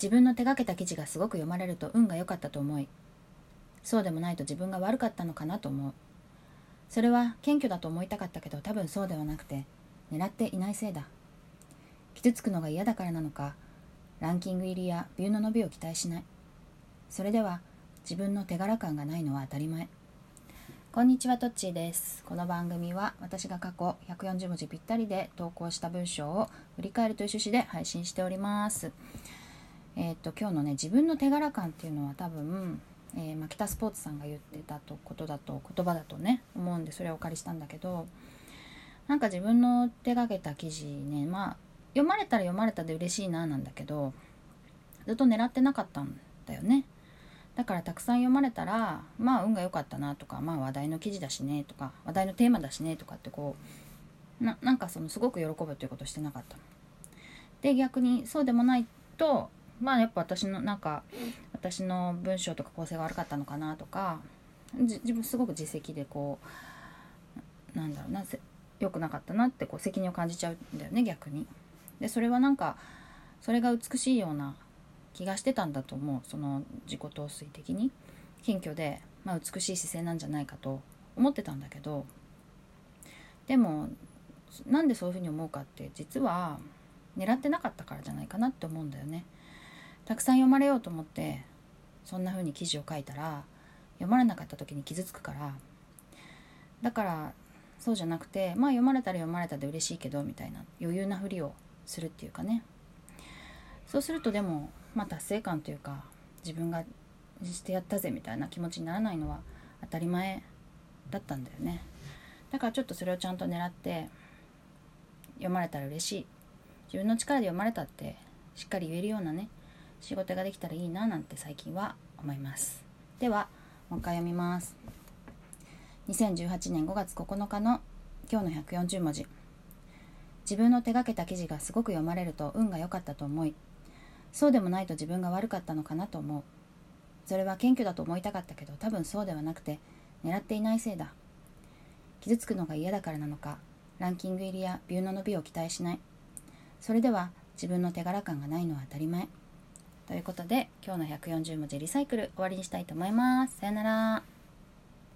自分の手がけた記事がすごく読まれると運が良かったと思いそうでもないと自分が悪かったのかなと思う。それは謙虚だと思いたかったけど多分そうではなくて狙っていないせいだ。傷つくのが嫌だからなのかランキング入りやビューの伸びを期待しない。それでは自分の手柄感がないのは当たり前。こんにちはトッチーです。この番組は私が過去140文字ぴったりで投稿した文章を振り返るという趣旨で配信しております。えっ、と今日のね自分の手柄感っていうのは多分、えー、マキタスポーツさんが言ってたとことだと言葉だとね思うんでそれをお借りしたんだけどなんか自分の手がけた記事ねまあ読まれたら読まれたで嬉しいななんだけどずっと狙ってなかったんだよね。だからたくさん読まれたらまあ運が良かったなとかまあ話題の記事だしねとか話題のテーマだしねとかってこうななんかそのすごく喜ぶということしてなかった。で逆にそうでもないとまあやっぱ私のなんか私の文章とか構成が悪かったのかなとか自分すごく実績でこうなんだろうな良くなかったなってこう責任を感じちゃうんだよね逆に。でそれはなんかそれが美しいような気がしてたんだと思うその自己陶酔的に謙虚で、まあ、美しい姿勢なんじゃないかと思ってたんだけどでもなんでそういうふうに思うかって実は狙ってなかったからじゃないかなって思うんだよね。たくさん読まれようと思ってそんな風に記事を書いたら読まれなかった時に傷つくからだからそうじゃなくてまあ読まれたら読まれたで嬉しいけどみたいな余裕なふりをするっていうかね。そうするとでもまあ達成感というか自分がしてやったぜみたいな気持ちにならないのは当たり前だったんだよね。だからちょっとそれをちゃんと狙って読まれたら嬉しい。自分の力で読まれたってしっかり言えるようなね仕事ができたらいいななんて最近は思います。ではもう一回読みます。2018年5月9日の今日の140文字。自分の手がけた記事がすごく読まれると運が良かったと思いそうでもないと自分が悪かったのかなと思う。それは謙虚だと思いたかったけど多分そうではなくて狙っていないせいだ。傷つくのが嫌だからなのかランキング入りやビューの伸びを期待しない。それでは自分の手柄感がないのは当たり前。ということで今日の140文字リサイクル終わりにしたいと思います。さよなら。